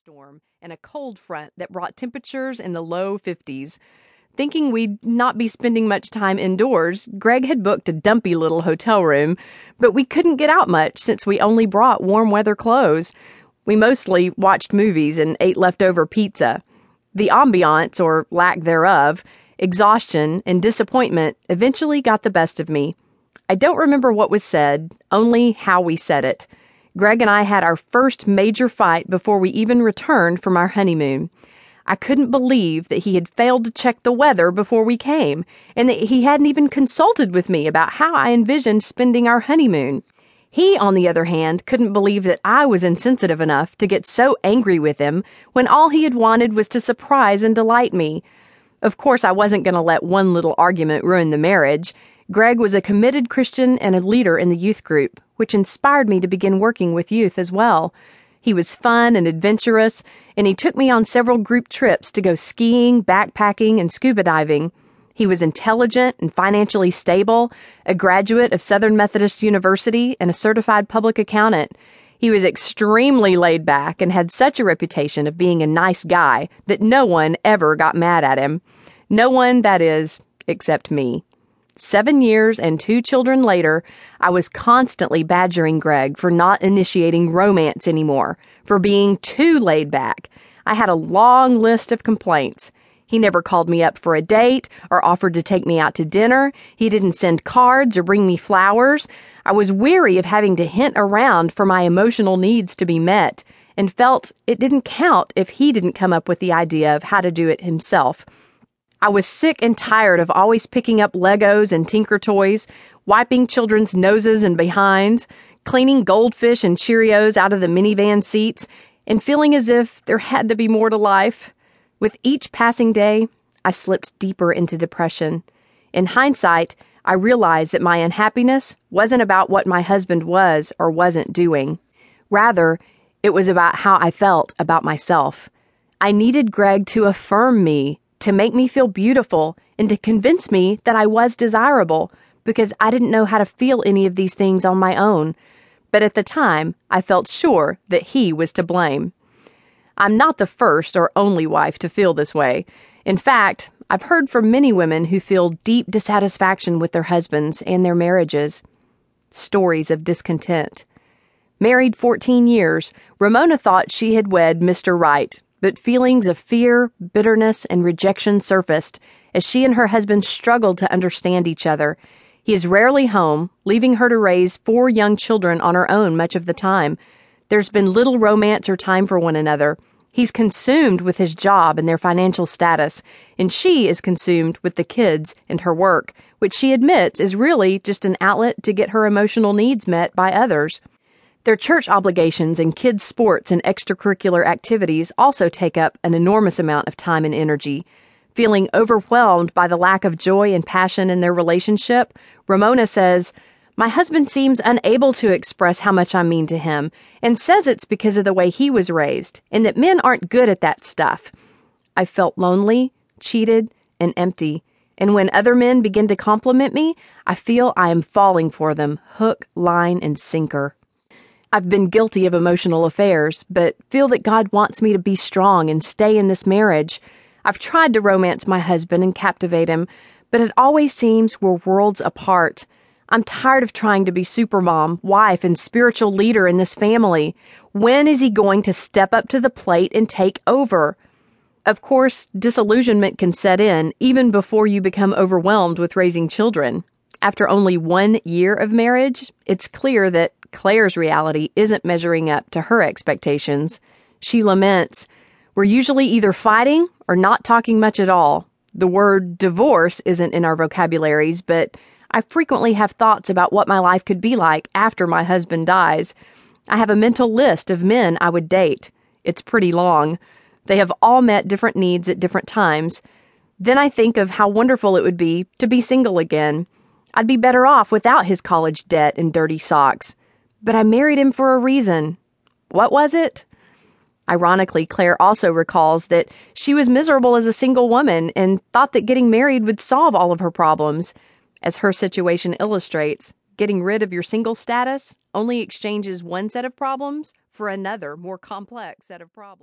storm and a cold front that brought temperatures in the low 50s. Thinking we'd not be spending much time indoors, Greg had booked a dumpy little hotel room, but we couldn't get out much since we only brought warm weather clothes. We mostly watched movies and ate leftover pizza. The ambiance, or lack thereof, exhaustion, and disappointment eventually got the best of me. I don't remember what was said, only how we said it. Greg and I had our first major fight before we even returned from our honeymoon. I couldn't believe that he had failed to check the weather before we came, and that he hadn't even consulted with me about how I envisioned spending our honeymoon. He, on the other hand, couldn't believe that I was insensitive enough to get so angry with him when all he had wanted was to surprise and delight me. Of course, I wasn't going to let one little argument ruin the marriage. Greg was a committed Christian and a leader in the youth group, which inspired me to begin working with youth as well. He was fun and adventurous, and he took me on several group trips to go skiing, backpacking, and scuba diving. He was intelligent and financially stable, a graduate of Southern Methodist University, and a certified public accountant. He was extremely laid back and had such a reputation of being a nice guy that no one ever got mad at him. No one, that is, except me. Seven years and two children later, I was constantly badgering Greg for not initiating romance anymore, for being too laid back. I had a long list of complaints. He never called me up for a date or offered to take me out to dinner. He didn't send cards or bring me flowers. I was weary of having to hint around for my emotional needs to be met and felt it didn't count if he didn't come up with the idea of how to do it himself. I was sick and tired of always picking up Legos and Tinker toys, wiping children's noses and behinds, cleaning goldfish and Cheerios out of the minivan seats, and feeling as if there had to be more to life. With each passing day, I slipped deeper into depression. In hindsight, I realized that my unhappiness wasn't about what my husband was or wasn't doing. Rather, it was about how I felt about myself. I needed Greg to affirm me to make me feel beautiful and to convince me that I was desirable because I didn't know how to feel any of these things on my own. But at the time, I felt sure that he was to blame. I'm not the first or only wife to feel this way. In fact, I've heard from many women who feel deep dissatisfaction with their husbands and their marriages. Stories of discontent. Married 14 years, Ramona thought she had wed Mr. Right but feelings of fear, bitterness, and rejection surfaced as she and her husband struggled to understand each other. He is rarely home, leaving her to raise four young children on her own much of the time. There's been little romance or time for one another. He's consumed with his job and their financial status, and she is consumed with the kids and her work, which she admits is really just an outlet to get her emotional needs met by others. Their church obligations and kids' sports and extracurricular activities also take up an enormous amount of time and energy. Feeling overwhelmed by the lack of joy and passion in their relationship, Ramona says, My husband seems unable to express how much I mean to him and says it's because of the way he was raised and that men aren't good at that stuff. I felt lonely, cheated, and empty. And when other men begin to compliment me, I feel I am falling for them hook, line, and sinker. I've been guilty of emotional affairs, but feel that God wants me to be strong and stay in this marriage. I've tried to romance my husband and captivate him, but it always seems we're worlds apart. I'm tired of trying to be supermom, wife, and spiritual leader in this family. When is he going to step up to the plate and take over? Of course, disillusionment can set in even before you become overwhelmed with raising children. After only one year of marriage, it's clear that Claire's reality isn't measuring up to her expectations. She laments, We're usually either fighting or not talking much at all. The word divorce isn't in our vocabularies, but I frequently have thoughts about what my life could be like after my husband dies. I have a mental list of men I would date. It's pretty long. They have all met different needs at different times. Then I think of how wonderful it would be to be single again. I'd be better off without his college debt and dirty socks. But I married him for a reason. What was it? Ironically, Claire also recalls that she was miserable as a single woman and thought that getting married would solve all of her problems. As her situation illustrates, getting rid of your single status only exchanges one set of problems for another, more complex set of problems.